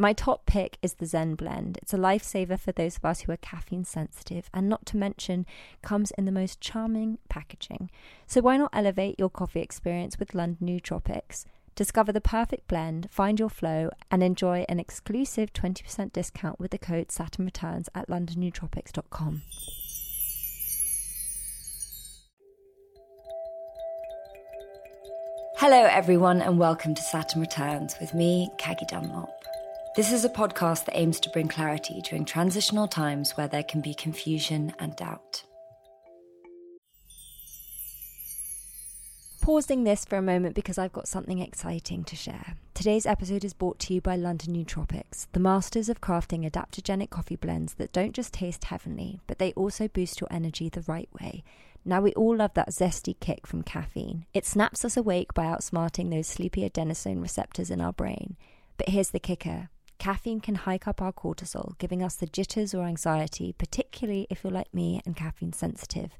My top pick is the Zen blend. It's a lifesaver for those of us who are caffeine sensitive, and not to mention, comes in the most charming packaging. So why not elevate your coffee experience with London Nootropics? Discover the perfect blend, find your flow, and enjoy an exclusive 20% discount with the code Saturn Returns at londonnootropics.com. Hello, everyone, and welcome to Saturn Returns with me, Caggie Dunlop. This is a podcast that aims to bring clarity during transitional times where there can be confusion and doubt. Pausing this for a moment because I've got something exciting to share. Today's episode is brought to you by London Nootropics, the masters of crafting adaptogenic coffee blends that don't just taste heavenly, but they also boost your energy the right way. Now, we all love that zesty kick from caffeine. It snaps us awake by outsmarting those sleepy adenosine receptors in our brain. But here's the kicker Caffeine can hike up our cortisol, giving us the jitters or anxiety, particularly if you're like me and caffeine sensitive.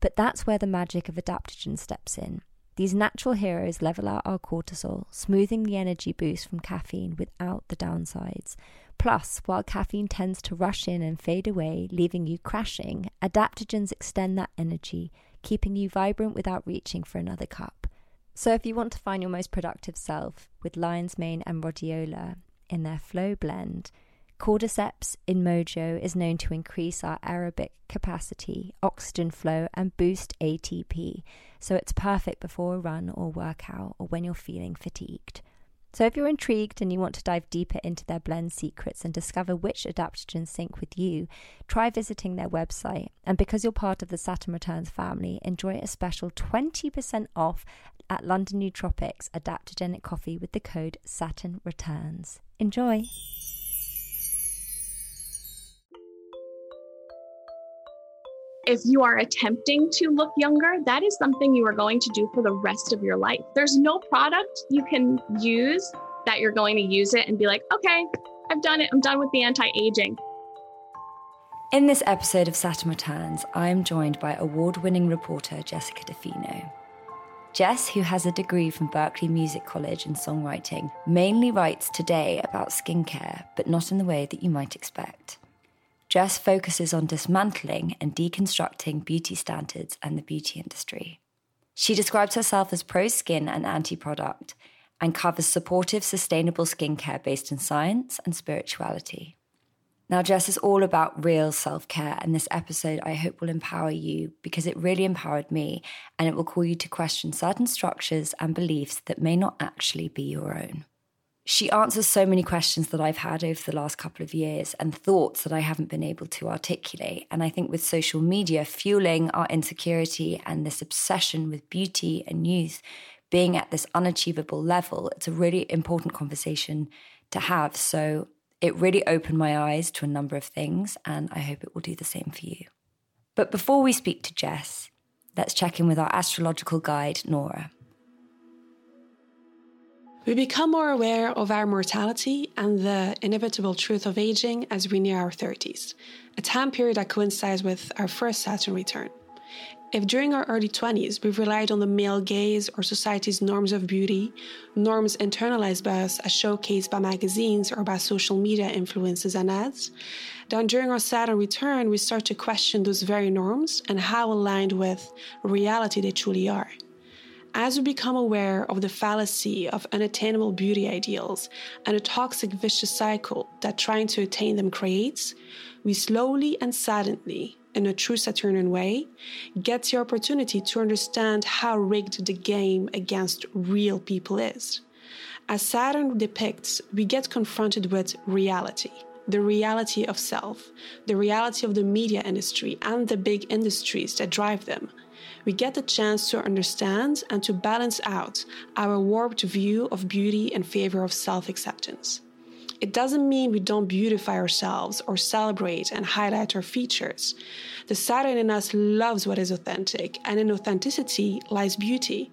But that's where the magic of adaptogen steps in. These natural heroes level out our cortisol, smoothing the energy boost from caffeine without the downsides. Plus, while caffeine tends to rush in and fade away, leaving you crashing, adaptogens extend that energy, keeping you vibrant without reaching for another cup. So, if you want to find your most productive self with lion's mane and rhodiola, in their flow blend. Cordyceps in Mojo is known to increase our aerobic capacity, oxygen flow, and boost ATP, so it's perfect before a run or workout or when you're feeling fatigued. So, if you're intrigued and you want to dive deeper into their blend secrets and discover which adaptogens sync with you, try visiting their website. And because you're part of the Saturn Returns family, enjoy a special 20% off at London Nootropics adaptogenic coffee with the code Saturn Returns. Enjoy! if you are attempting to look younger, that is something you are going to do for the rest of your life. There's no product you can use that you're going to use it and be like, okay, I've done it. I'm done with the anti aging. In this episode of Saturn Returns, I am joined by award winning reporter Jessica DeFino. Jess, who has a degree from Berklee Music College in songwriting, mainly writes today about skincare, but not in the way that you might expect. Jess focuses on dismantling and deconstructing beauty standards and the beauty industry. She describes herself as pro skin and anti product and covers supportive, sustainable skincare based in science and spirituality. Now, Jess is all about real self care, and this episode I hope will empower you because it really empowered me and it will call you to question certain structures and beliefs that may not actually be your own she answers so many questions that I've had over the last couple of years and thoughts that I haven't been able to articulate. And I think with social media fueling our insecurity and this obsession with beauty and youth being at this unachievable level, it's a really important conversation to have. So it really opened my eyes to a number of things, and I hope it will do the same for you. But before we speak to Jess, let's check in with our astrological guide, Nora. We become more aware of our mortality and the inevitable truth of aging as we near our 30s, a time period that coincides with our first Saturn return. If during our early 20s we've relied on the male gaze or society's norms of beauty, norms internalized by us as showcased by magazines or by social media influences and ads, then during our Saturn return we start to question those very norms and how aligned with reality they truly are. As we become aware of the fallacy of unattainable beauty ideals and a toxic vicious cycle that trying to attain them creates, we slowly and silently in a true Saturnian way, gets the opportunity to understand how rigged the game against real people is. As Saturn depicts, we get confronted with reality the reality of self, the reality of the media industry and the big industries that drive them. We get the chance to understand and to balance out our warped view of beauty in favor of self acceptance. It doesn't mean we don't beautify ourselves or celebrate and highlight our features. The Saturn in us loves what is authentic, and in authenticity lies beauty.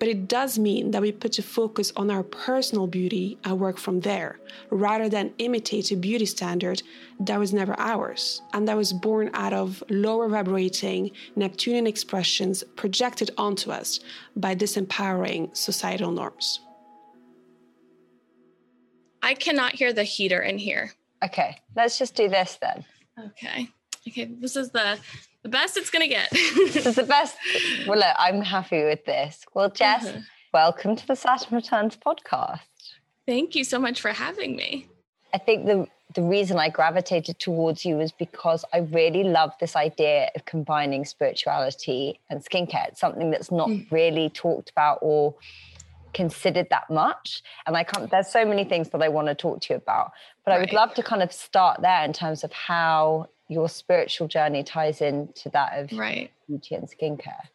But it does mean that we put a focus on our personal beauty and work from there, rather than imitate a beauty standard that was never ours and that was born out of lower vibrating Neptunian expressions projected onto us by disempowering societal norms. I cannot hear the heater in here. Okay, let's just do this then. Okay. Okay, this is the the best it's gonna get. this is the best. Well, look, I'm happy with this. Well, Jess, uh-huh. welcome to the Saturn Returns podcast. Thank you so much for having me. I think the the reason I gravitated towards you was because I really love this idea of combining spirituality and skincare. It's something that's not mm. really talked about or considered that much. And I can't, there's so many things that I want to talk to you about. But right. I would love to kind of start there in terms of how your spiritual journey ties into that of right. beauty and skincare.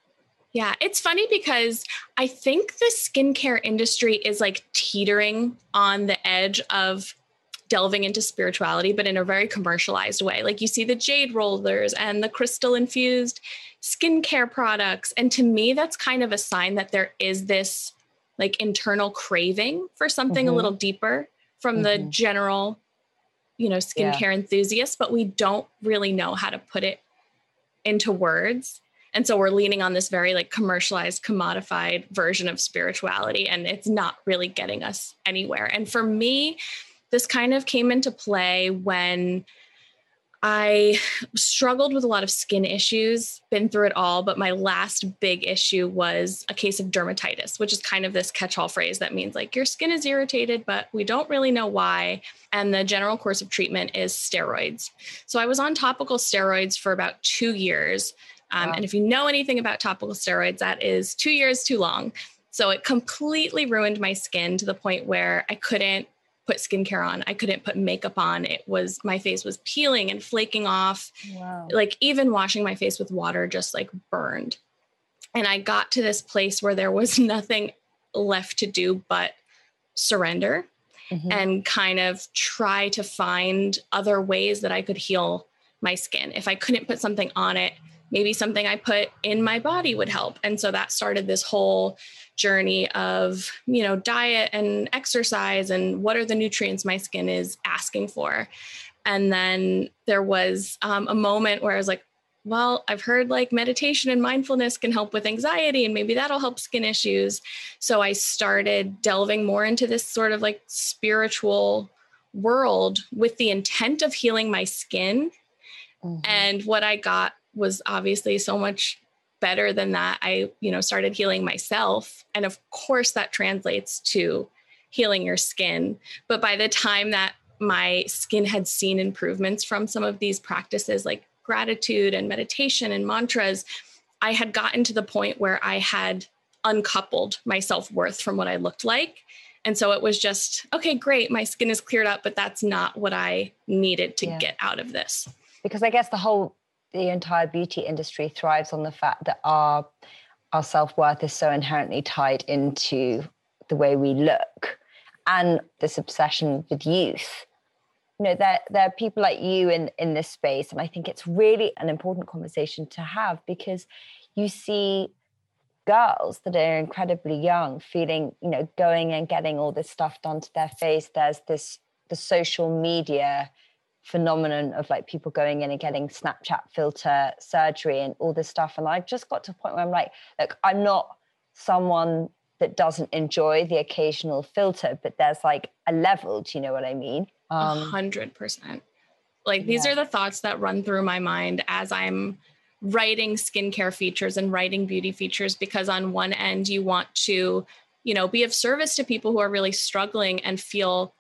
Yeah, it's funny because I think the skincare industry is like teetering on the edge of delving into spirituality, but in a very commercialized way. Like you see the jade rollers and the crystal infused skincare products. And to me, that's kind of a sign that there is this like internal craving for something mm-hmm. a little deeper from mm-hmm. the general you know skincare yeah. enthusiast but we don't really know how to put it into words and so we're leaning on this very like commercialized commodified version of spirituality and it's not really getting us anywhere and for me this kind of came into play when I struggled with a lot of skin issues, been through it all, but my last big issue was a case of dermatitis, which is kind of this catch all phrase that means like your skin is irritated, but we don't really know why. And the general course of treatment is steroids. So I was on topical steroids for about two years. Um, wow. And if you know anything about topical steroids, that is two years too long. So it completely ruined my skin to the point where I couldn't put skincare on. I couldn't put makeup on. It was my face was peeling and flaking off. Wow. Like even washing my face with water just like burned. And I got to this place where there was nothing left to do but surrender mm-hmm. and kind of try to find other ways that I could heal my skin. If I couldn't put something on it, maybe something I put in my body would help. And so that started this whole journey of, you know, diet and exercise and what are the nutrients my skin is asking for. And then there was um, a moment where I was like, well, I've heard like meditation and mindfulness can help with anxiety, and maybe that'll help skin issues. So I started delving more into this sort of like spiritual world with the intent of healing my skin. Mm-hmm. And what I got was obviously so much better than that. I you know started healing myself. And of course that translates to healing your skin. But by the time that my skin had seen improvements from some of these practices like gratitude and meditation and mantras i had gotten to the point where i had uncoupled my self-worth from what i looked like. And so it was just okay great my skin is cleared up but that's not what i needed to yeah. get out of this. Because i guess the whole the entire beauty industry thrives on the fact that our our self-worth is so inherently tied into the way we look and this obsession with youth. You know there, there are people like you in in this space and i think it's really an important conversation to have because you see girls that are incredibly young feeling you know going and getting all this stuff done to their face. There's this the social media phenomenon of like people going in and getting Snapchat filter surgery and all this stuff. And I've just got to a point where I'm like, look, I'm not someone that doesn't enjoy the occasional filter, but there's like a level. Do you know what I mean? A um, hundred percent. Like these yeah. are the thoughts that run through my mind as I'm writing skincare features and writing beauty features because on one end you want to, you know, be of service to people who are really struggling and feel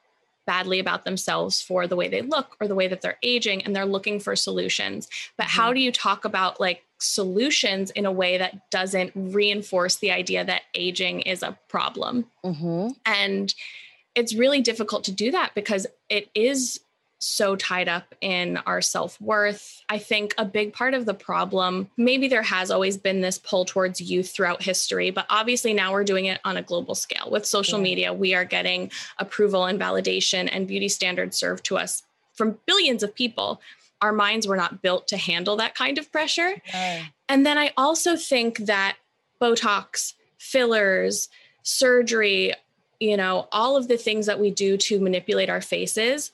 badly about themselves for the way they look or the way that they're aging and they're looking for solutions. But mm-hmm. how do you talk about like solutions in a way that doesn't reinforce the idea that aging is a problem? Mm-hmm. And it's really difficult to do that because it is so tied up in our self worth. I think a big part of the problem, maybe there has always been this pull towards youth throughout history, but obviously now we're doing it on a global scale. With social yeah. media, we are getting approval and validation and beauty standards served to us from billions of people. Our minds were not built to handle that kind of pressure. And then I also think that Botox, fillers, surgery, you know, all of the things that we do to manipulate our faces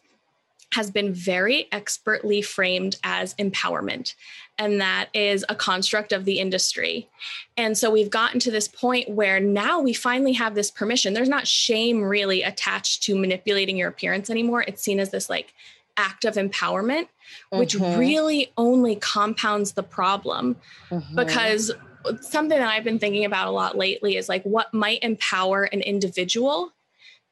has been very expertly framed as empowerment. And that is a construct of the industry. And so we've gotten to this point where now we finally have this permission. There's not shame really attached to manipulating your appearance anymore. It's seen as this like act of empowerment, which mm-hmm. really only compounds the problem. Mm-hmm. Because something that I've been thinking about a lot lately is like what might empower an individual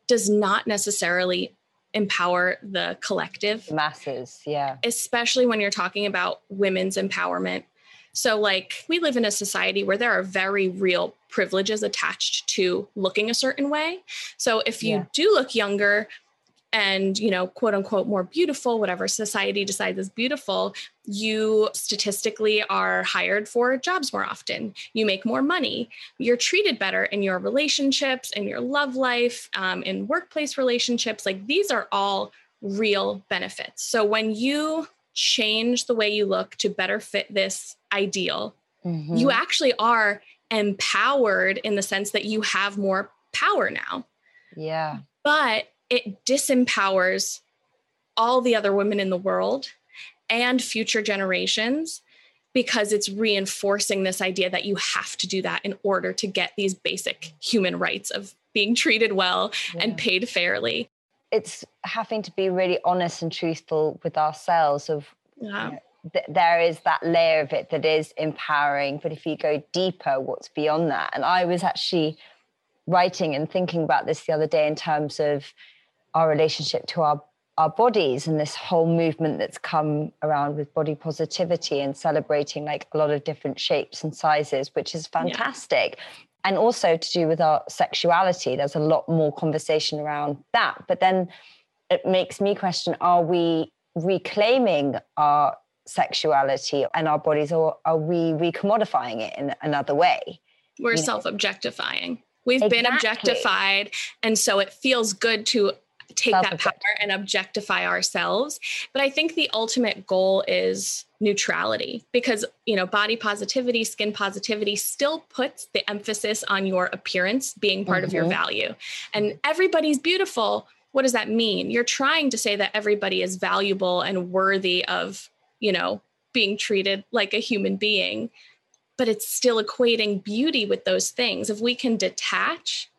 does not necessarily empower the collective. Masses yeah. Especially when you're talking about women's empowerment. So like we live in a society where there are very real privileges attached to looking a certain way. So if you yeah. do look younger and you know quote unquote more beautiful whatever society decides is beautiful you statistically are hired for jobs more often. You make more money. You're treated better in your relationships in your love life um, in workplace relationships. Like these are all real benefits. So when you change the way you look to better fit this ideal mm-hmm. you actually are empowered in the sense that you have more power now. Yeah. But it disempowers all the other women in the world and future generations because it's reinforcing this idea that you have to do that in order to get these basic human rights of being treated well yeah. and paid fairly. It's having to be really honest and truthful with ourselves of yeah. you know, th- there is that layer of it that is empowering but if you go deeper what's beyond that and I was actually writing and thinking about this the other day in terms of our relationship to our our bodies and this whole movement that's come around with body positivity and celebrating like a lot of different shapes and sizes which is fantastic. Yeah. and also to do with our sexuality. There's a lot more conversation around that. But then it makes me question are we reclaiming our sexuality and our bodies or are we recommodifying it in another way? We're self-objectifying. We've exactly. been objectified and so it feels good to take that power and objectify ourselves. But i think the ultimate goal is neutrality because you know body positivity skin positivity still puts the emphasis on your appearance being part mm-hmm. of your mm-hmm. value. And everybody's beautiful. What does that mean? You're trying to say that everybody is valuable and worthy of you know being treated like a human being but it's still equating beauty with those things. If we can detach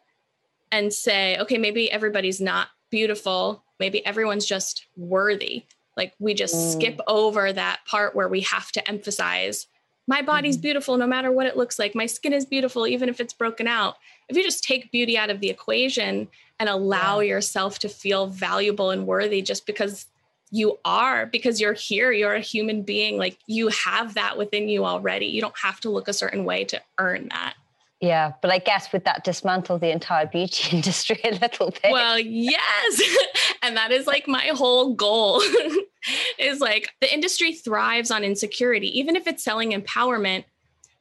and say okay maybe everybody's not beautiful. Maybe everyone's just worthy. Like we just mm. skip over that part where we have to emphasize my body's mm. beautiful no matter what it looks like. My skin is beautiful even if it's broken out. If you just take beauty out of the equation and allow yeah. yourself to feel valuable and worthy just because you are because you're here you're a human being like you have that within you already you don't have to look a certain way to earn that yeah, but I guess would that dismantle the entire beauty industry a little bit. Well, yes. and that is like my whole goal is like the industry thrives on insecurity. Even if it's selling empowerment,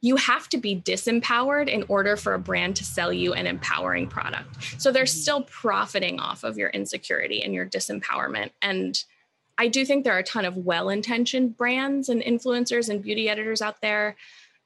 you have to be disempowered in order for a brand to sell you an empowering product. So they're mm-hmm. still profiting off of your insecurity and your disempowerment. And I do think there are a ton of well intentioned brands and influencers and beauty editors out there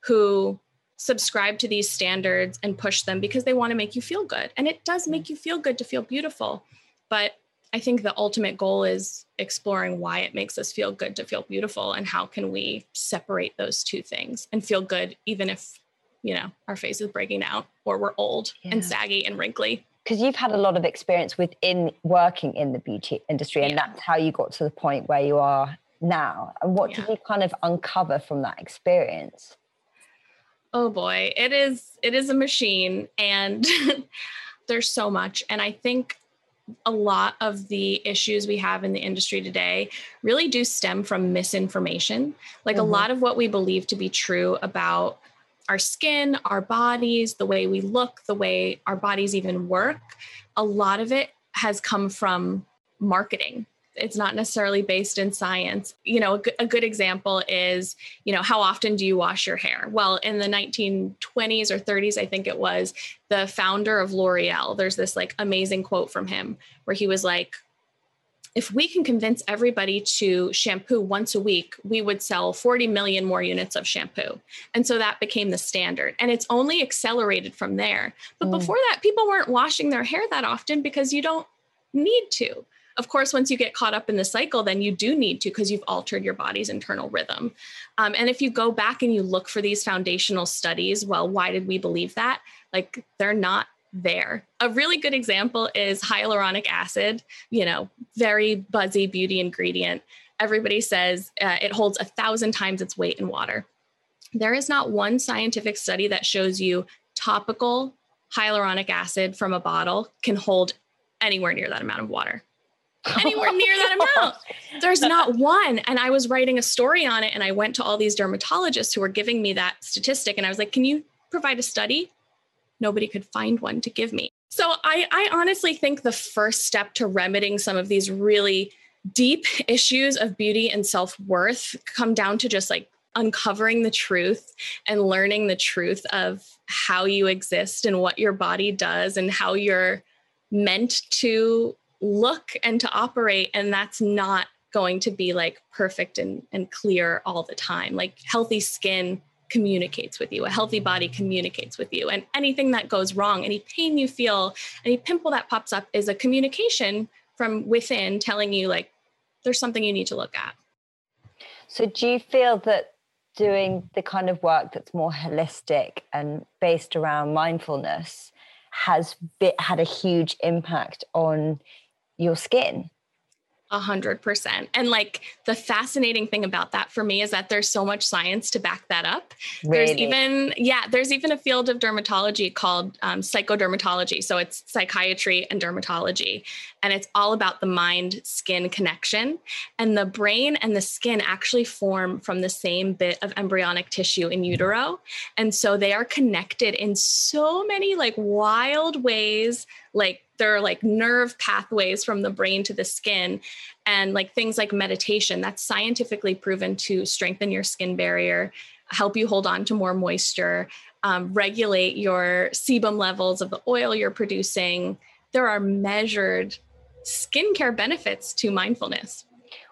who subscribe to these standards and push them because they want to make you feel good. And it does make you feel good to feel beautiful. But I think the ultimate goal is exploring why it makes us feel good to feel beautiful and how can we separate those two things and feel good even if, you know, our face is breaking out or we're old yeah. and saggy and wrinkly. Because you've had a lot of experience within working in the beauty industry, and yeah. that's how you got to the point where you are now. And what yeah. did you kind of uncover from that experience? Oh boy it is it is a machine and there's so much and i think a lot of the issues we have in the industry today really do stem from misinformation. Like mm-hmm. a lot of what we believe to be true about our skin, our bodies, the way we look, the way our bodies even work, a lot of it has come from marketing it's not necessarily based in science you know a, g- a good example is you know how often do you wash your hair well in the 1920s or 30s i think it was the founder of l'oreal there's this like amazing quote from him where he was like if we can convince everybody to shampoo once a week, we would sell 40 million more units of shampoo. And so that became the standard. And it's only accelerated from there. But mm. before that, people weren't washing their hair that often because you don't need to. Of course, once you get caught up in the cycle, then you do need to because you've altered your body's internal rhythm. Um, and if you go back and you look for these foundational studies, well, why did we believe that? Like they're not there. A really good example is hyaluronic acid, you know, very buzzy beauty ingredient. Everybody says uh, it holds a thousand times its weight in water. There is not one scientific study that shows you topical hyaluronic acid from a bottle can hold anywhere near that amount of water anywhere near that amount. There's not one. And I was writing a story on it and I went to all these dermatologists who were giving me that statistic and I was like, can you provide a study? Nobody could find one to give me. So I, I honestly think the first step to remedying some of these really deep issues of beauty and self worth come down to just like uncovering the truth and learning the truth of how you exist and what your body does and how you're meant to look and to operate and that's not going to be like perfect and, and clear all the time. Like healthy skin communicates with you a healthy body communicates with you and anything that goes wrong any pain you feel any pimple that pops up is a communication from within telling you like there's something you need to look at. So do you feel that doing the kind of work that's more holistic and based around mindfulness has bit, had a huge impact on your skin. A hundred percent. And like the fascinating thing about that for me is that there's so much science to back that up. Really? There's even, yeah, there's even a field of dermatology called um, psychodermatology. So it's psychiatry and dermatology. And it's all about the mind skin connection. And the brain and the skin actually form from the same bit of embryonic tissue in utero. And so they are connected in so many like wild ways, like there are like nerve pathways from the brain to the skin and like things like meditation that's scientifically proven to strengthen your skin barrier help you hold on to more moisture um, regulate your sebum levels of the oil you're producing. There are measured skincare benefits to mindfulness.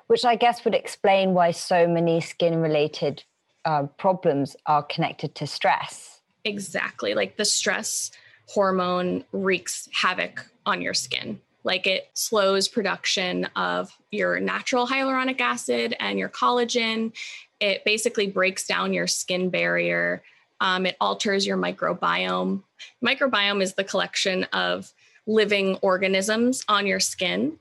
Which i guess would explain why so many skin related uh, problems are connected to stress. Exactly like the stress hormone wreaks havoc on your skin. Like it slows production of your natural hyaluronic acid and your collagen. It basically breaks down your skin barrier. Um, it alters your microbiome. Microbiome is the collection of living organisms on your skin.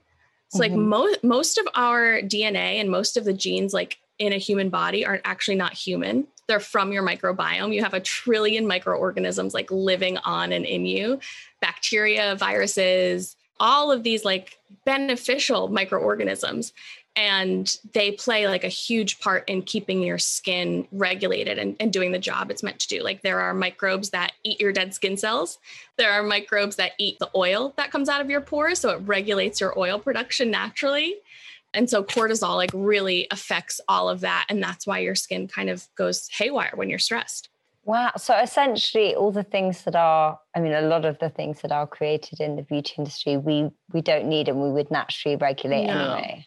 So, mm-hmm. like most most of our DNA and most of the genes, like in a human body, are actually not human they're from your microbiome. You have a trillion microorganisms like living on and in you bacteria, viruses, all of these like beneficial microorganisms. And they play like a huge part in keeping your skin regulated and, and doing the job it's meant to do. Like there are microbes that eat your dead skin cells. There are microbes that eat the oil that comes out of your pores. So it regulates your oil production naturally. And so cortisol like really affects all of that. And that's why your skin kind of goes haywire when you're stressed. Wow. So essentially all the things that are I mean a lot of the things that are created in the beauty industry we we don't need and we would naturally regulate no. anyway.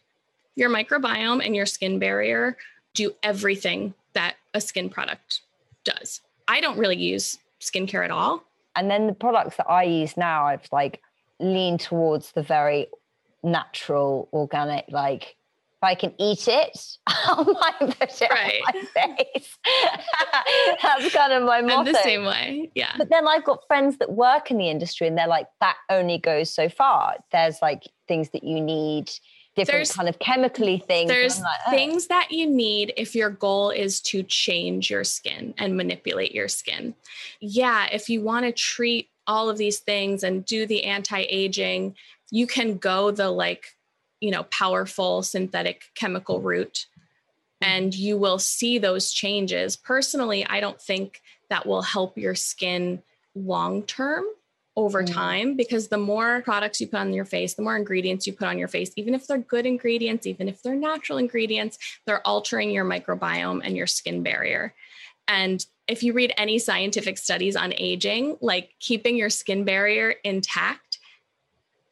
Your microbiome and your skin barrier do everything that a skin product does. I don't really use skincare at all. And then the products that I use now I've like leaned towards the very natural, organic, like if I can eat it, I might put it right. on my face. That's kind of my motto. I'm the same way, yeah. But then I've got friends that work in the industry, and they're like, that only goes so far. There's like things that you need, different there's, kind of chemically things. There's like, oh. things that you need if your goal is to change your skin and manipulate your skin. Yeah, if you want to treat all of these things and do the anti-aging you can go the like, you know, powerful synthetic chemical route and you will see those changes. Personally, I don't think that will help your skin long term over mm. time because the more products you put on your face, the more ingredients you put on your face, even if they're good ingredients, even if they're natural ingredients, they're altering your microbiome and your skin barrier. And if you read any scientific studies on aging, like keeping your skin barrier intact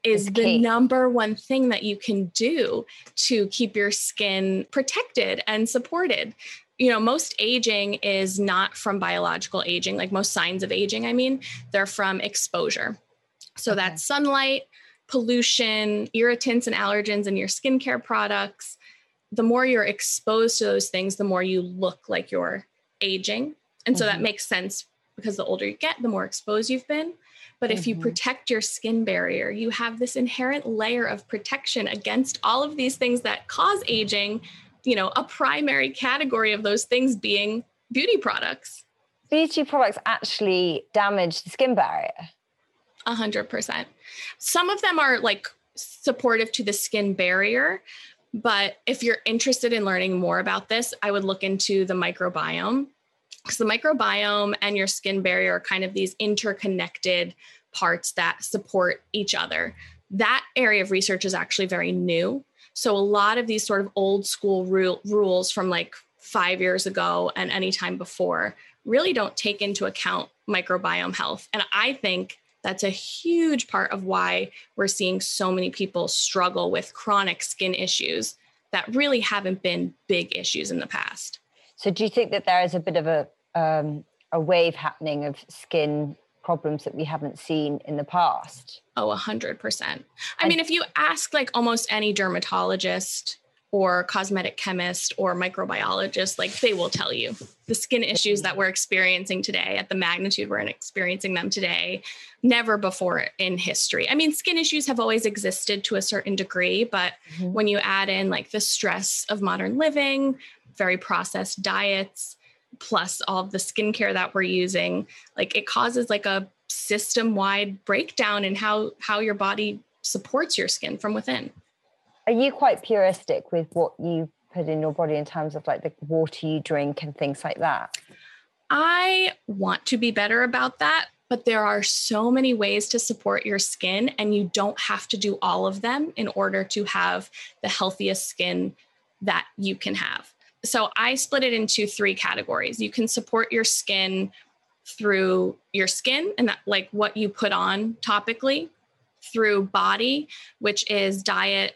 is the number one thing that you can do to keep your skin protected and supported you know, most aging is not from biological aging, like most signs of aging, I mean, they're from exposure. So okay. that's sunlight, pollution, irritants and allergens in your skincare products. The more you're exposed to those things, the more you look like you're aging. And so mm-hmm. that makes sense because the older you get, the more exposed you've been. But mm-hmm. if you mm-hmm. protect your skin barrier, you have this inherent layer of protection against all of these things that cause aging you know, a primary category of those things being beauty products. Beauty products actually damage the skin barrier. A hundred percent. Some of them are like supportive to the skin barrier, but if you're interested in learning more about this, I would look into the microbiome because the microbiome and your skin barrier are kind of these interconnected parts that support each other. That area of research is actually very new. So a lot of these sort of old school ru- rules from like five years ago and any time before really don't take into account microbiome health. And I think that's a huge part of why we're seeing so many people struggle with chronic skin issues that really haven't been big issues in the past. So, do you think that there is a bit of a um, a wave happening of skin problems that we haven't seen in the past. Oh, a hundred percent. I mean, if you ask like almost any dermatologist or cosmetic chemist or microbiologist, like they will tell you the skin issues that we're experiencing today at the magnitude we're experiencing them today, never before in history. I mean, skin issues have always existed to a certain degree, but mm-hmm. when you add in like the stress of modern living, very processed diets, plus all of the skincare that we're using like it causes like a system wide breakdown in how how your body supports your skin from within. Are you quite puristic with what you put in your body in terms of like the water you drink and things like that? I want to be better about that but there are so many ways to support your skin and you don't have to do all of them in order to have the healthiest skin that you can have so I split it into three categories. You can support your skin through your skin and that, like what you put on topically, through body, which is diet,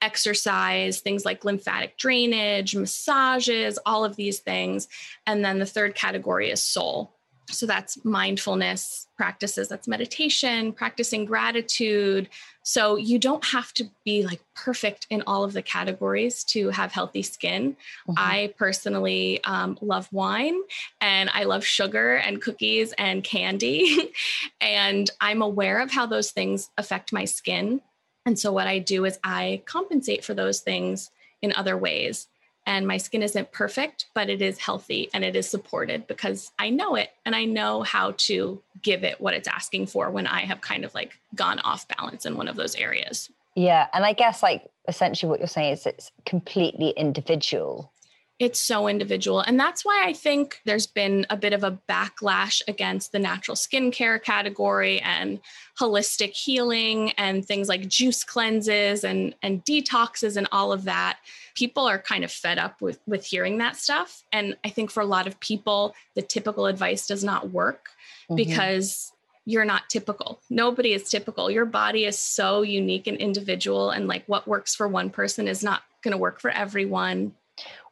exercise, things like lymphatic drainage, massages, all of these things. And then the third category is soul. So that's mindfulness practices, that's meditation, practicing gratitude. So you don't have to be like perfect in all of the categories to have healthy skin. Mm-hmm. I personally um, love wine and I love sugar and cookies and candy. and I'm aware of how those things affect my skin. And so what I do is I compensate for those things in other ways and my skin isn't perfect, but it is healthy and it is supported because I know it and I know how to give it what it's asking for when I have kind of like gone off balance in one of those areas. Yeah. And I guess like essentially what you're saying is it's completely individual. It's so individual. And that's why I think there's been a bit of a backlash against the natural skincare category and holistic healing and things like juice cleanses and, and detoxes and all of that. People are kind of fed up with with hearing that stuff. And i think for a lot of people the typical advice does not work mm-hmm. because you're not typical. Nobody is typical. Your body is so unique and individual and like what works for one person is not going to work for everyone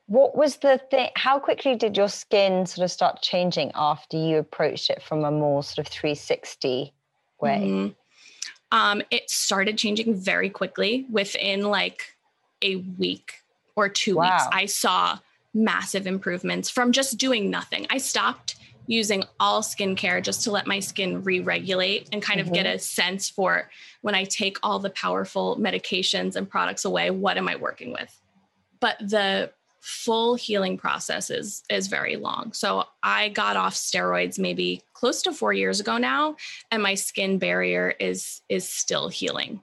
what was the thing how quickly did your skin sort of start changing after you approached it from a more sort of 360 way mm-hmm. um, it started changing very quickly within like a week or two wow. weeks, I saw massive improvements from just doing nothing. I stopped using all skincare just to let my skin re regulate and kind mm-hmm. of get mm-hmm. a sense for when I take all the powerful medications and products away, what am I working with? But the full healing process is is very long. So I got off steroids maybe close to 4 years ago now and my skin barrier is is still healing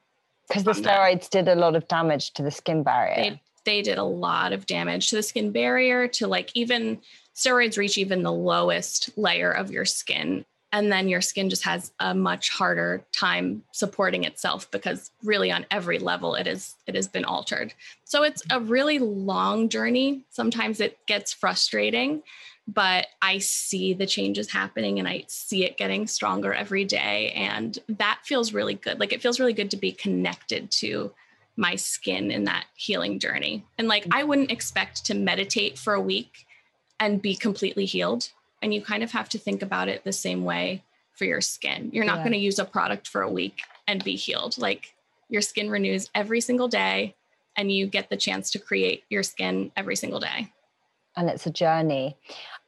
because the steroids that. did a lot of damage to the skin barrier. They, they did a lot of damage to the skin barrier, to like even steroids reach even the lowest layer of your skin. And then your skin just has a much harder time supporting itself because really on every level it is it has been altered. So it's a really long journey. Sometimes it gets frustrating, but I see the changes happening and I see it getting stronger every day. And that feels really good. Like it feels really good to be connected to my skin in that healing journey. And like I wouldn't expect to meditate for a week and be completely healed. And you kind of have to think about it the same way for your skin. You're not yeah. going to use a product for a week and be healed. Like your skin renews every single day and you get the chance to create your skin every single day. And it's a journey.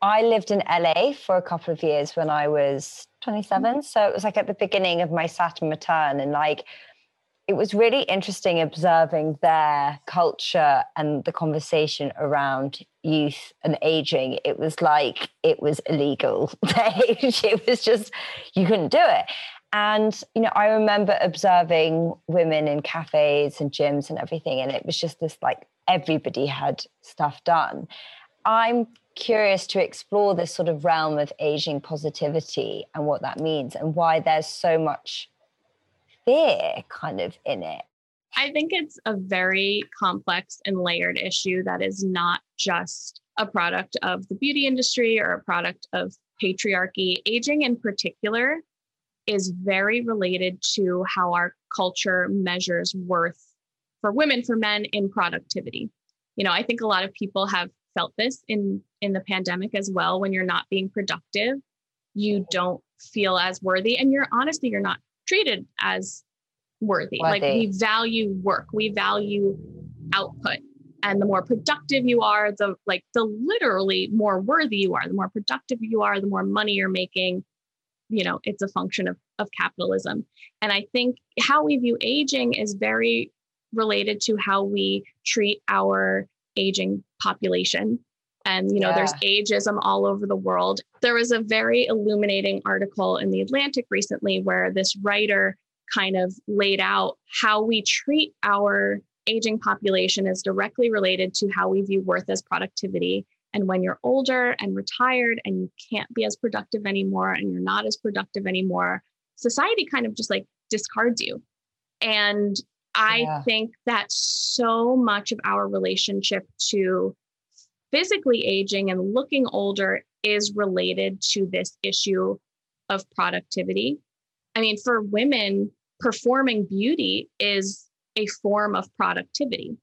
I lived in LA for a couple of years when I was 27. Mm-hmm. So it was like at the beginning of my Saturn return. And like, it was really interesting observing their culture and the conversation around youth and aging. It was like it was illegal. It was just, you couldn't do it. And, you know, I remember observing women in cafes and gyms and everything. And it was just this like everybody had stuff done. I'm curious to explore this sort of realm of aging positivity and what that means and why there's so much fear kind of in it. I think it's a very complex and layered issue that is not just a product of the beauty industry or a product of patriarchy. Aging, in particular, is very related to how our culture measures worth for women, for men in productivity. You know, I think a lot of people have felt this in in the pandemic as well when you're not being productive you don't feel as worthy and you're honestly you're not treated as worthy. worthy. Like we value work, we value output. And the more productive you are, the like the literally more worthy you are, the more productive you are, the more money you're making. You know, it's a function of, of capitalism. And I think how we view aging is very related to how we treat our aging population and you know yeah. there's ageism all over the world there was a very illuminating article in the atlantic recently where this writer kind of laid out how we treat our aging population is directly related to how we view worth as productivity and when you're older and retired and you can't be as productive anymore and you're not as productive anymore society kind of just like discards you and I yeah. think that so much of our relationship to physically aging and looking older is related to this issue of productivity. I mean, for women, performing beauty is a form of productivity.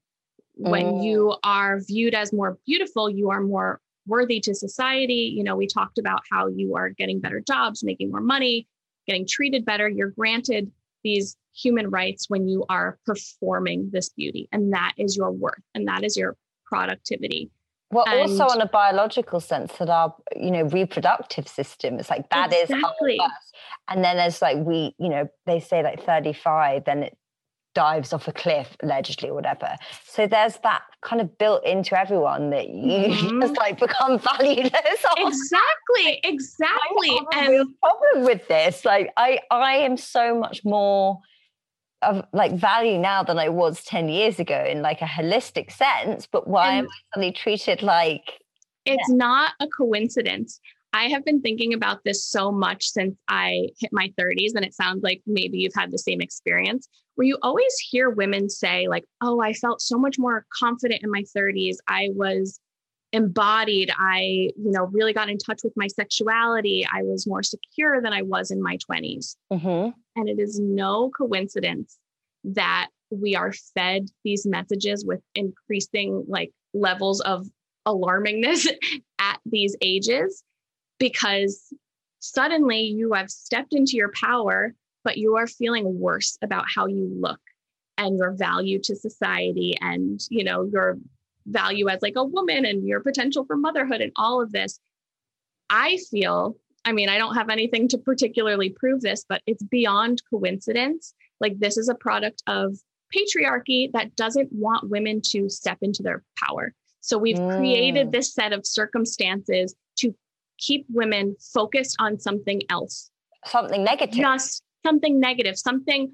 When oh. you are viewed as more beautiful, you are more worthy to society. You know, we talked about how you are getting better jobs, making more money, getting treated better. You're granted these human rights when you are performing this beauty, and that is your worth and that is your productivity. Well, and also on a biological sense, that our you know reproductive system is like that exactly. is and then there's like we you know they say like 35, then it dives off a cliff allegedly or whatever. So there's that kind of built into everyone that you mm-hmm. just like become valueless. exactly, exactly. I have a real problem with this. Like I I am so much more of like value now than I was 10 years ago in like a holistic sense. But why and am I suddenly treated like it's yeah. not a coincidence. I have been thinking about this so much since I hit my 30s, and it sounds like maybe you've had the same experience where you always hear women say, like, oh, I felt so much more confident in my 30s. I was embodied. I, you know, really got in touch with my sexuality. I was more secure than I was in my 20s. Mm-hmm. And it is no coincidence that we are fed these messages with increasing like levels of alarmingness at these ages because suddenly you have stepped into your power but you are feeling worse about how you look and your value to society and you know your value as like a woman and your potential for motherhood and all of this. I feel, I mean, I don't have anything to particularly prove this, but it's beyond coincidence. Like this is a product of patriarchy that doesn't want women to step into their power. So we've mm. created this set of circumstances to keep women focused on something else. Something negative. Just something negative, something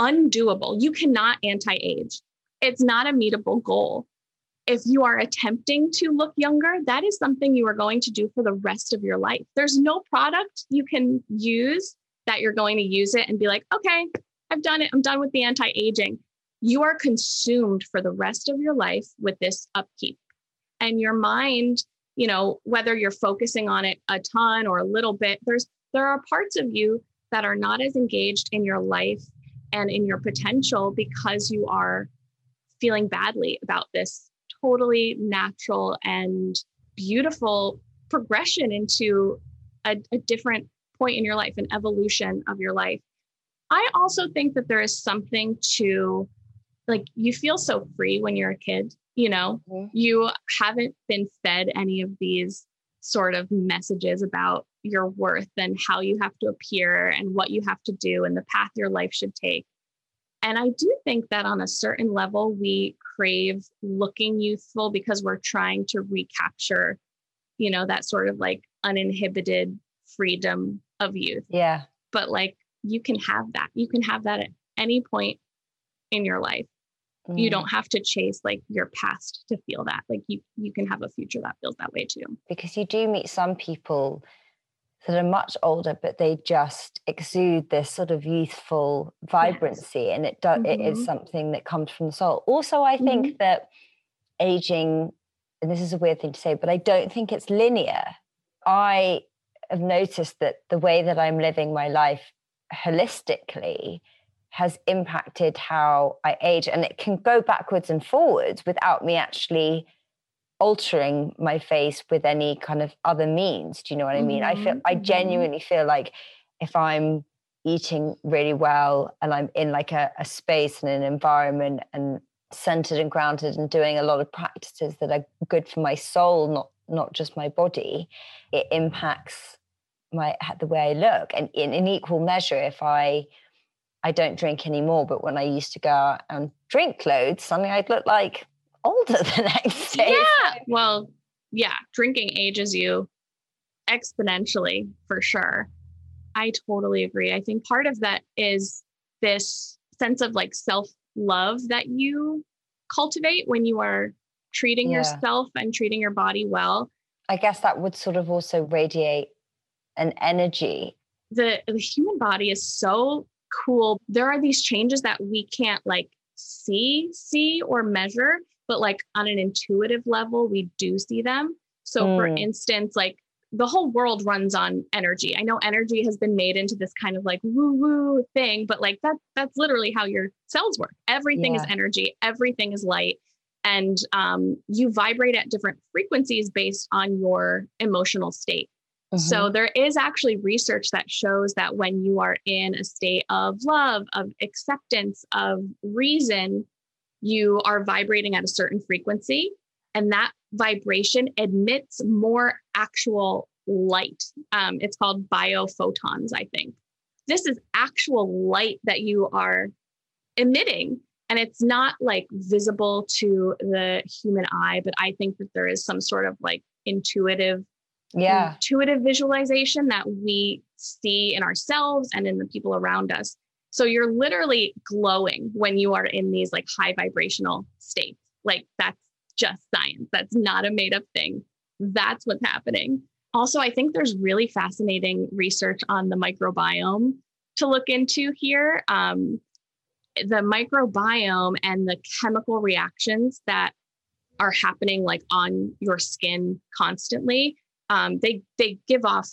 undoable. You cannot anti age, it's not a meetable goal. If you are attempting to look younger, that is something you are going to do for the rest of your life. There's no product you can use that you're going to use it and be like, okay, I've done it. I'm done with the anti aging. You are consumed for the rest of your life with this upkeep. And your mind, you know, whether you're focusing on it a ton or a little bit, there's there are parts of you that are not as engaged in your life and in your potential because you are feeling badly about this totally natural and beautiful progression into a, a, different point in your life, an evolution of your life. I also think that there is something to like you feel so free when you're a kid, you know, mm-hmm. you haven't been fed any of these sort of messages about your worth and how you have to appear and what you have to do and the path your life should take. And I do think that on a certain level, we crave looking youthful because we're trying to recapture, you know, that sort of like uninhibited freedom of youth. Yeah. But like you can have that. You can have that at any point in your life. Mm. You don't have to chase like your past to feel that. Like you you can have a future that feels that way too. Because you do meet some people that are much older, but they just exude this sort of youthful vibrancy, yes. and it does mm-hmm. it is mm-hmm. something that comes from the soul. Also, I think mm-hmm. that aging, and this is a weird thing to say, but I don't think it's linear. I have noticed that the way that I'm living my life holistically has impacted how I age, and it can go backwards and forwards without me actually altering my face with any kind of other means. Do you know what I mean? Mm-hmm. I feel I mm-hmm. genuinely feel like if I'm eating really well and I'm in like a, a space and an environment and centered and grounded and doing a lot of practices that are good for my soul, not not just my body, it impacts my the way I look. And in, in equal measure, if I I don't drink anymore, but when I used to go out and drink loads, suddenly I'd look like older the next day. Yeah. Well, yeah, drinking ages you exponentially for sure. I totally agree. I think part of that is this sense of like self love that you cultivate when you are treating yeah. yourself and treating your body well. I guess that would sort of also radiate an energy. The, the human body is so cool. There are these changes that we can't like see, see or measure, but like on an intuitive level, we do see them. So, mm. for instance, like the whole world runs on energy. I know energy has been made into this kind of like woo woo thing, but like that that's literally how your cells work. Everything yeah. is energy, everything is light. And um, you vibrate at different frequencies based on your emotional state. Mm-hmm. So there is actually research that shows that when you are in a state of love, of acceptance, of reason, you are vibrating at a certain frequency and that vibration emits more actual light. Um, it's called biophotons, I think. This is actual light that you are emitting. And it's not like visible to the human eye, but I think that there is some sort of like intuitive, yeah, intuitive visualization that we see in ourselves and in the people around us so you're literally glowing when you are in these like high vibrational states. Like that's just science. That's not a made up thing. That's what's happening. Also, I think there's really fascinating research on the microbiome to look into here. Um, the microbiome and the chemical reactions that are happening like on your skin constantly um, they they give off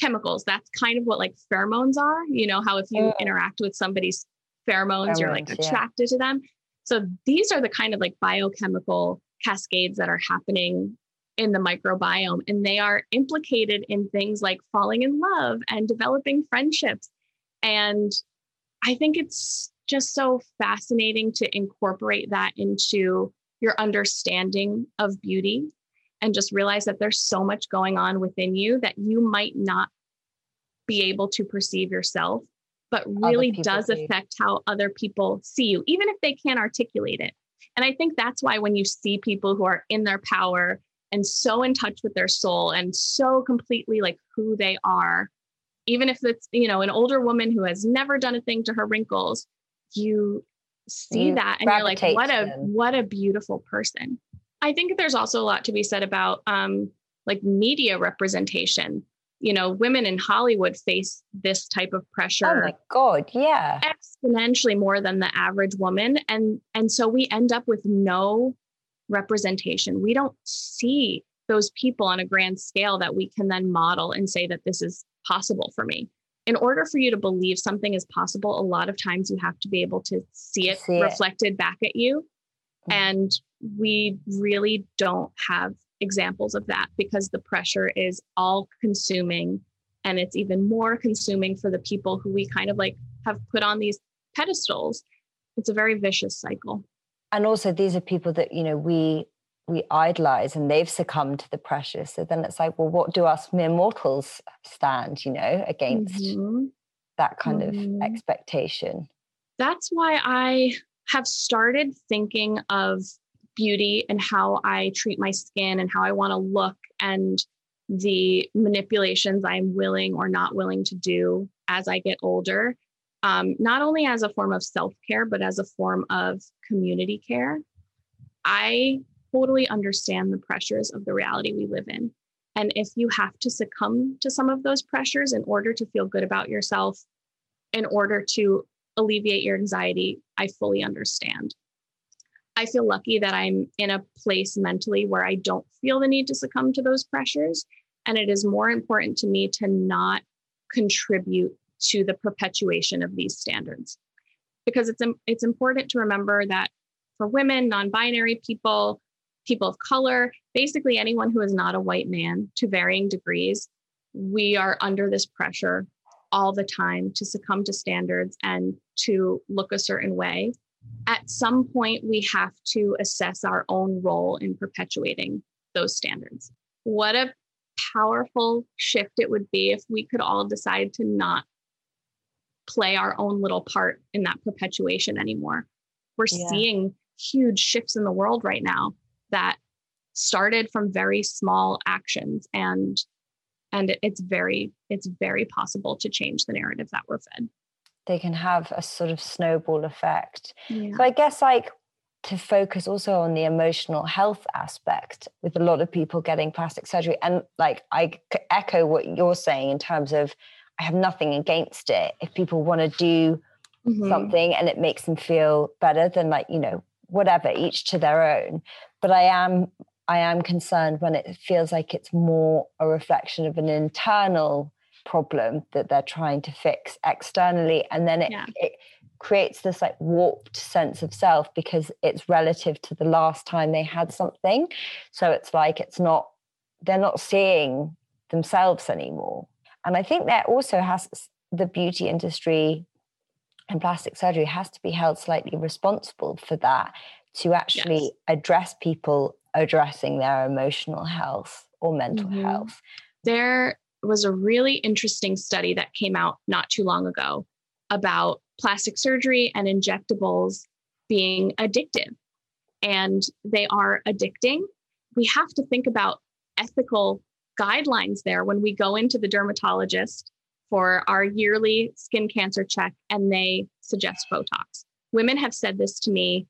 chemicals. That's kind of what like pheromones are. You know, how if you mm. interact with somebody's pheromones, pheromones you're like attracted yeah. to them. So these are the kind of like biochemical cascades that are happening in the microbiome. And they are implicated in things like falling in love and developing friendships. And I think it's just so fascinating to incorporate that into your understanding of beauty and just realize that there's so much going on within you that you might not be able to perceive yourself, but really does see. affect how other people see you, even if they can't articulate it. And I think that's why when you see people who are in their power and so in touch with their soul and so completely like who they are, even if it's, you know, an older woman who has never done a thing to her wrinkles, you see you that and you're like what a what a beautiful person i think there's also a lot to be said about um like media representation you know women in hollywood face this type of pressure oh my god yeah exponentially more than the average woman and and so we end up with no representation we don't see those people on a grand scale that we can then model and say that this is possible for me in order for you to believe something is possible, a lot of times you have to be able to see it see reflected it. back at you. Mm-hmm. And we really don't have examples of that because the pressure is all consuming and it's even more consuming for the people who we kind of like have put on these pedestals. It's a very vicious cycle. And also these are people that, you know, we we idolize and they've succumbed to the pressure. So then it's like, well, what do us mere mortals stand, you know, against mm-hmm. that kind mm-hmm. of expectation? That's why I have started thinking of beauty and how I treat my skin and how I want to look and the manipulations I'm willing or not willing to do as I get older, um, not only as a form of self care, but as a form of community care. I totally understand the pressures of the reality we live in. And if you have to succumb to some of those pressures in order to feel good about yourself, in order to alleviate your anxiety, I fully understand. I feel lucky that I'm in a place mentally where I don't feel the need to succumb to those pressures. And it is more important to me to not contribute to the perpetuation of these standards. Because it's, it's important to remember that for women, non binary people, people of color, basically anyone who is not a white man to varying degrees, we are under this pressure all the time to succumb to standards and to look a certain way. At some point, we have to assess our own role in perpetuating those standards. What a powerful shift it would be if we could all decide to not play our own little part in that perpetuation anymore. We're yeah. seeing huge shifts in the world right now that started from very small actions and and it's very it's very possible to change the narrative that we're fed. They can have a sort of snowball effect. Yeah. so i guess like to focus also on the emotional health aspect with a lot of people getting plastic surgery. And like i echo what you're saying in terms of i have nothing against it. If people want to do mm-hmm. something and it makes them feel better than like you know whatever each to their own. But i am i am concerned when it feels like it's more a reflection of an internal problem that they're trying to fix externally and then it, yeah. it creates this like warped sense of self because it's relative to the last time they had something so it's like it's not they're not seeing themselves anymore and i think that also has the beauty industry and plastic surgery has to be held slightly responsible for that to actually yes. address people addressing their emotional health or mental mm-hmm. health. There was a really interesting study that came out not too long ago about plastic surgery and injectables being addictive. And they are addicting. We have to think about ethical guidelines there when we go into the dermatologist for our yearly skin cancer check and they suggest Botox. Women have said this to me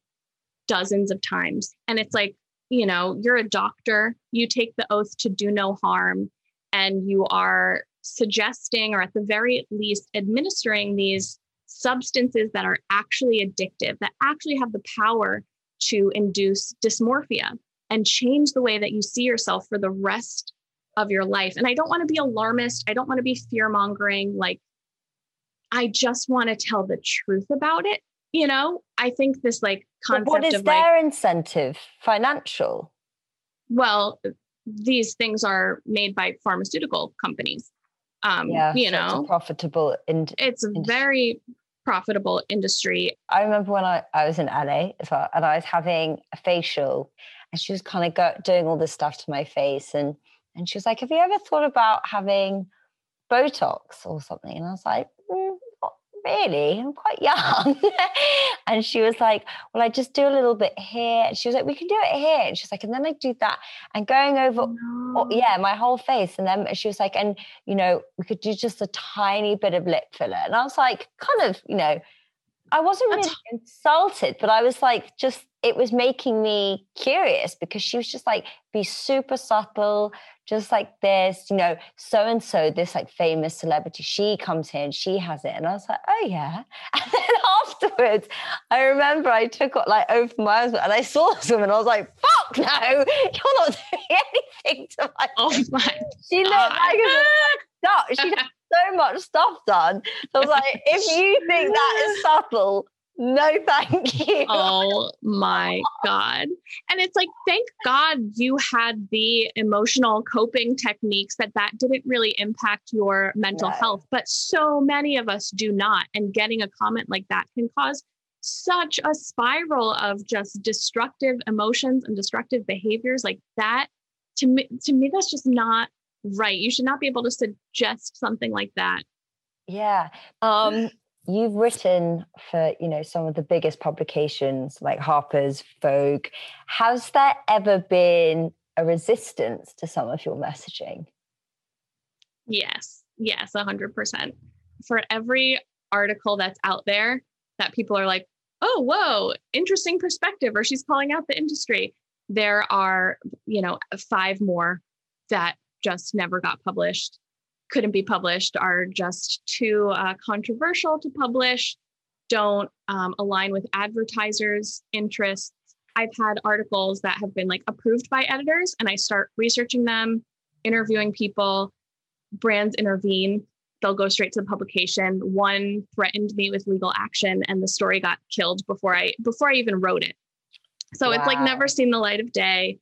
dozens of times. And it's like, you know, you're a doctor, you take the oath to do no harm, and you are suggesting, or at the very least, administering these substances that are actually addictive, that actually have the power to induce dysmorphia and change the way that you see yourself for the rest of your life. And I don't want to be alarmist. I don't want to be fear mongering. Like, I just want to tell the truth about it. You know, I think this like concept but what is of their like, incentive? Financial. Well, these things are made by pharmaceutical companies. Um, yeah, you so know, profitable. In- it's a very profitable industry. I remember when I, I was in LA as well, and I was having a facial, and she was kind of go, doing all this stuff to my face, and and she was like, Have you ever thought about having Botox or something? And I was like, mm, really. I'm quite young. and she was like, Well, I just do a little bit here. And she was like, We can do it here. And she's like, And then I do that. And going over, oh, no. oh, yeah, my whole face. And then she was like, And, you know, we could do just a tiny bit of lip filler. And I was like, Kind of, you know, I wasn't really insulted, but I was like, just it was making me curious because she was just like, be super subtle, just like this, you know, so and so, this like famous celebrity, she comes here and she has it. And I was like, oh yeah. And then afterwards, I remember I took like over my husband and I saw this woman. I was like, fuck no, you're not doing anything to my. Oh my. She looked like a duck. She had so much stuff done. So I was like, if you think that is subtle, no thank you. Oh my god. And it's like thank god you had the emotional coping techniques that that didn't really impact your mental health but so many of us do not. And getting a comment like that can cause such a spiral of just destructive emotions and destructive behaviors like that. To me to me that's just not right. You should not be able to suggest something like that. Yeah. Um you've written for you know some of the biggest publications like harper's vogue. Has there ever been a resistance to some of your messaging? Yes. Yes 100% for every article that's out there that people are like oh whoa interesting perspective or she's calling out the industry there are you know five more that just never got published couldn't be published are just too uh, controversial to publish, don't um, align with advertisers' interests. I've had articles that have been like approved by editors, and I start researching them, interviewing people. Brands intervene. They'll go straight to the publication. One threatened me with legal action, and the story got killed before I before I even wrote it. So wow. it's like never seen the light of day.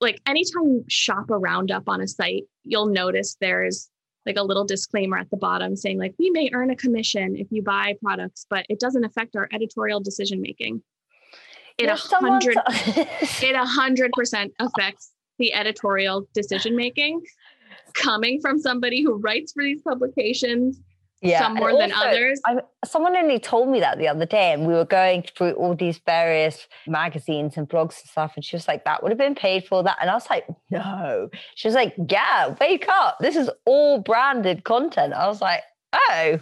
Like anytime you shop a roundup on a site, you'll notice there's like a little disclaimer at the bottom saying like we may earn a commission if you buy products but it doesn't affect our editorial decision making. It a hundred it a hundred percent affects the editorial decision making coming from somebody who writes for these publications yeah, some more also, than others. I, someone only told me that the other day, and we were going through all these various magazines and blogs and stuff, and she was like, "That would have been paid for that," and I was like, "No." She was like, "Yeah, wake up! This is all branded content." I was like, "Oh."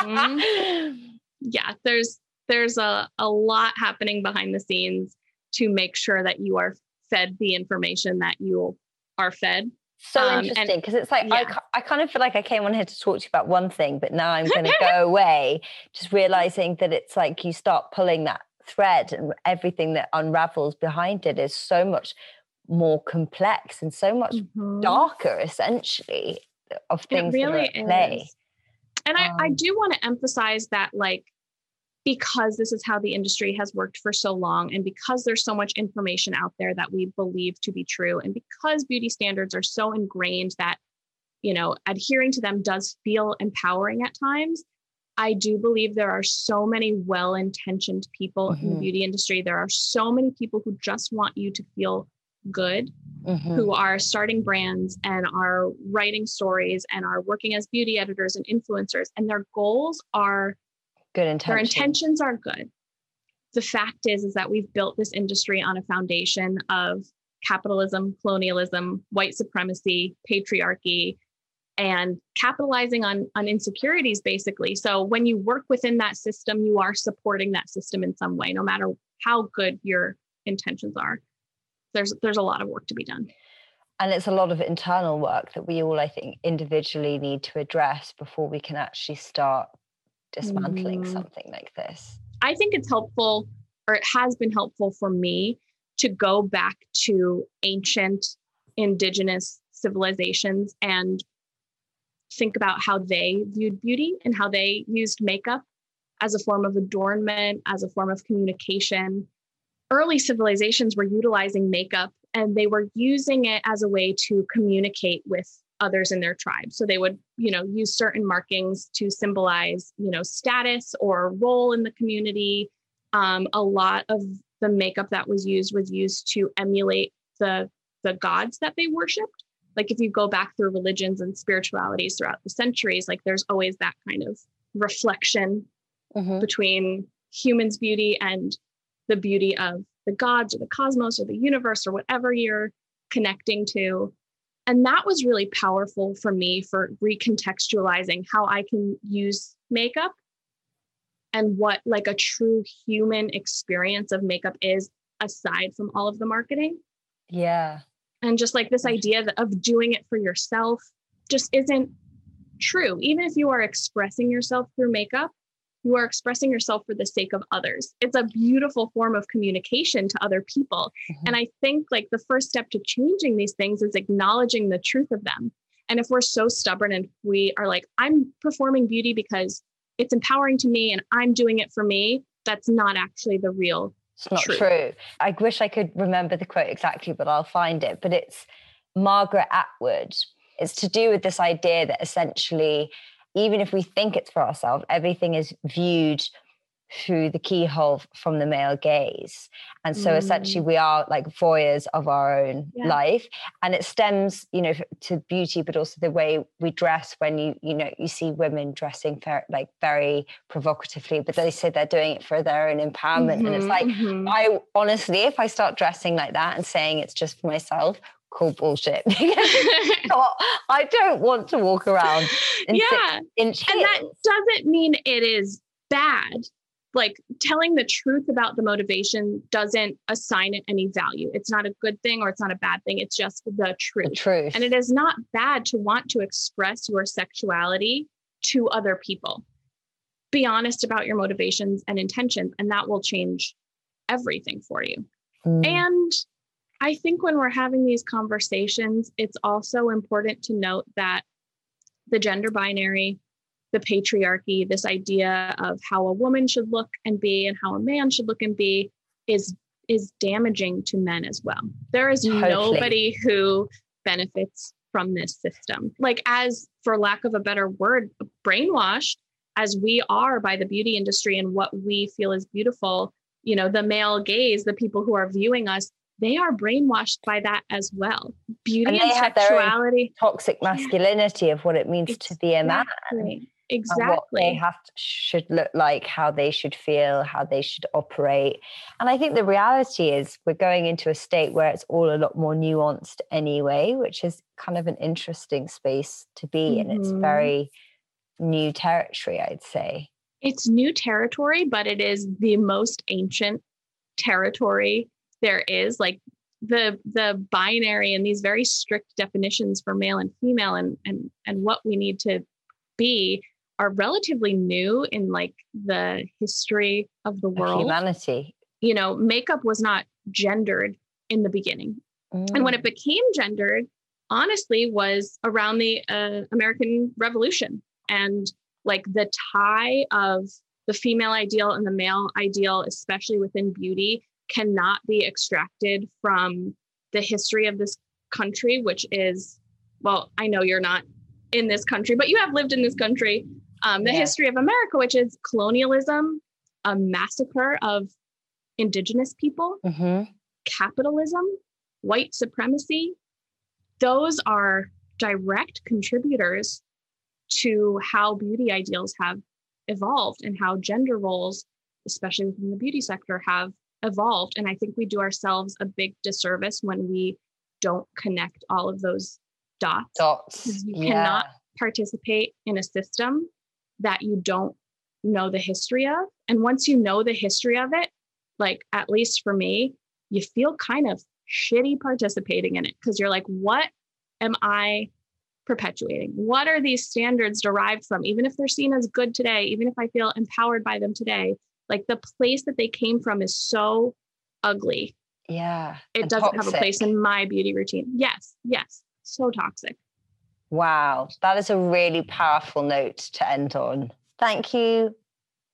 mm-hmm. Yeah, there's there's a a lot happening behind the scenes to make sure that you are fed the information that you are fed so um, interesting because it's like yeah. I, I kind of feel like I came on here to talk to you about one thing, but now I'm going to go away just realizing that it's like you start pulling that thread and everything that unravels behind it is so much more complex and so much mm-hmm. darker essentially of things it really that are at play. Is. And um, I, I um do want to emphasize that like because this is how the industry has worked for so long and because there's so much information out there that we believe to be true and because beauty standards are so ingrained that you know adhering to them does feel empowering at times i do believe there are so many well-intentioned people mm-hmm. in the mm-hmm. beauty industry there are so many people who just want you to feel good mm-hmm. who are starting brands and are writing stories and are working as beauty editors and influencers and their goals are good intentions. Their intentions are good. The fact is, is that we've built this industry on a foundation of capitalism, colonialism, white supremacy, patriarchy, and capitalizing on, on insecurities, basically. So when you work within that system, you are supporting that system in some way, no matter how good your intentions are. There's there's a lot of work to be done. And it's a lot of internal work that we all, I think, individually need to address before we can actually start dismantling mm. something like this? I think it's helpful, or it has been helpful for me to go back to ancient indigenous civilizations and think about how they viewed beauty and how they used makeup as a form of adornment, as a form of communication. Early civilizations were utilizing makeup and they were using it as a way to communicate with others in their tribe. So they would, you know, use certain markings to symbolize, you know, status or role in the community. Um, a lot of the makeup that was used was used to emulate the the gods that they worshipped. Like if you go back through religions and spiritualities throughout the centuries, like there's always that kind of reflection mm-hmm. between humans' beauty and the beauty of the gods or the cosmos or the universe or whatever you're connecting to. And that was really powerful for me for recontextualizing how I can use makeup and what like a true human experience of makeup is aside from all of the marketing. Yeah. And just like this idea of doing it for yourself just isn't true. Even if you are expressing yourself through makeup, you are expressing yourself for the sake of others. It's a beautiful form of communication to other people. Mm-hmm. And I think like the first step to changing these things is acknowledging the truth of them. And if we're so stubborn and we are like, I'm performing beauty because it's empowering to me and I'm doing it for me, that's not actually the real it's not truth. true. I wish I could remember the quote exactly, but I'll find it. But it's Margaret Atwood. It's to do with this idea that essentially even if we think it's for ourselves, everything is viewed through the keyhole from the male gaze. And so mm. essentially we are like voyeurs of our own yeah. life. And it stems, you know, to beauty, but also the way we dress when you, you know, you see women dressing fer- like very provocatively, but they say they're doing it for their own empowerment. Mm-hmm, and it's mm-hmm, like, mm-hmm. I honestly, if I start dressing like that and saying it's just for myself, call bullshit. I don't want to walk around in yeah. Inch and that doesn't mean it is bad. Like telling the truth about the motivation doesn't assign it any value. It's not a good thing or it's not a bad thing. It's just the truth. The truth. And it is not bad to want to express your sexuality to other people. Be honest about your motivations and intentions, and that will change everything for you. Mm. And I think when we're having these conversations, it's also important to note that the gender binary, the patriarchy, this idea of how a woman should look and be and how a man should look and be is is damaging to men as well. There is nobody who benefits from this system. Like as for lack of a better word, brainwashed as we are by the beauty industry and what we feel is beautiful, you know, the male gaze, the people who are viewing us, they are brainwashed by that as well. Beauty and, and sexuality, toxic masculinity yeah. of what it means exactly. to be a man. Exactly. what they have to, should look like, how they should feel, how they should operate. And I think the reality is we're going into a state where it's all a lot more nuanced anyway, which is kind of an interesting space to be mm-hmm. in. It's very new territory, I'd say. It's new territory, but it is the most ancient territory there is like the the binary and these very strict definitions for male and female and and and what we need to be are relatively new in like the history of the world humanity you know makeup was not gendered in the beginning mm. and when it mm. became gendered honestly was around the uh, american revolution and like the tie of the female ideal and the male ideal especially within beauty cannot be extracted from the history of this country, which is, well, I know you're not in this country, but you have lived in this country. Um, the yeah. history of America, which is colonialism, a massacre of indigenous people, mm-hmm. capitalism, white supremacy. Those are direct contributors to how beauty ideals have evolved and how gender roles, especially within the beauty sector, have evolved. And I think we do ourselves a big disservice when we don't connect all of those dots. Dots. You yeah. cannot participate in a system that you don't know the history of. And once you know the history of it, like at least for me, you feel kind of shitty participating in it because you're like, what am I perpetuating? What are these standards derived from? Even if they're seen as good today, even if I feel empowered by them today, like the place that they came from is so ugly. Yeah. It doesn't toxic. have a place in my beauty routine. Yes. Yes. So toxic. Wow. That is a really powerful note to end on. Thank you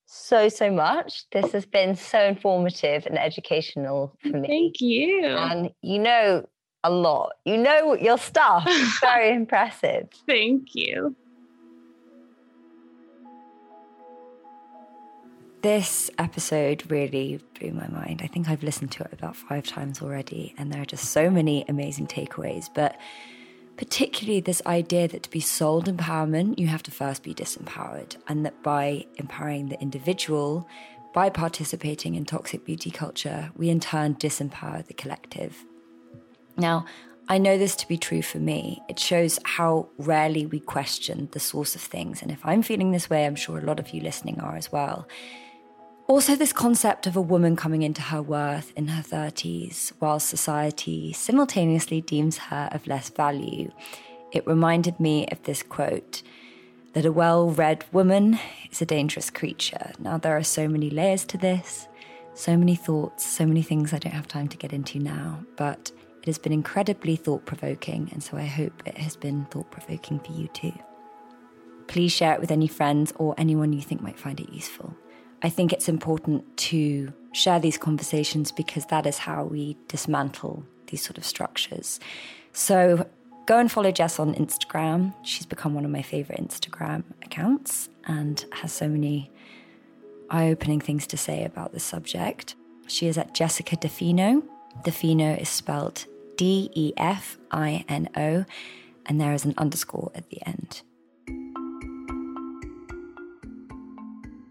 so, so much. This has been so informative and educational for me. Thank you. And you know a lot. You know your stuff. Very impressive. Thank you. This episode really blew my mind. I think I've listened to it about five times already, and there are just so many amazing takeaways. But particularly this idea that to be sold empowerment, you have to first be disempowered, and that by empowering the individual, by participating in toxic beauty culture, we in turn disempower the collective. Now, I know this to be true for me. It shows how rarely we question the source of things. And if I'm feeling this way, I'm sure a lot of you listening are as well. Also, this concept of a woman coming into her worth in her 30s while society simultaneously deems her of less value. It reminded me of this quote that a well read woman is a dangerous creature. Now, there are so many layers to this, so many thoughts, so many things I don't have time to get into now, but it has been incredibly thought provoking, and so I hope it has been thought provoking for you too. Please share it with any friends or anyone you think might find it useful. I think it's important to share these conversations because that is how we dismantle these sort of structures. So go and follow Jess on Instagram. She's become one of my favorite Instagram accounts and has so many eye opening things to say about this subject. She is at Jessica Defino. Defino is spelled D E F I N O, and there is an underscore at the end.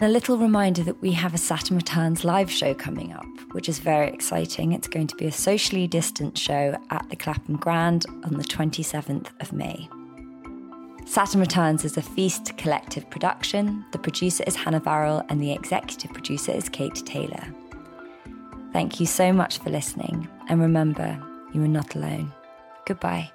A little reminder that we have a Saturn Returns live show coming up, which is very exciting. It's going to be a socially distant show at the Clapham Grand on the 27th of May. Saturn Returns is a Feast collective production. The producer is Hannah Varrell and the executive producer is Kate Taylor. Thank you so much for listening, and remember, you are not alone. Goodbye.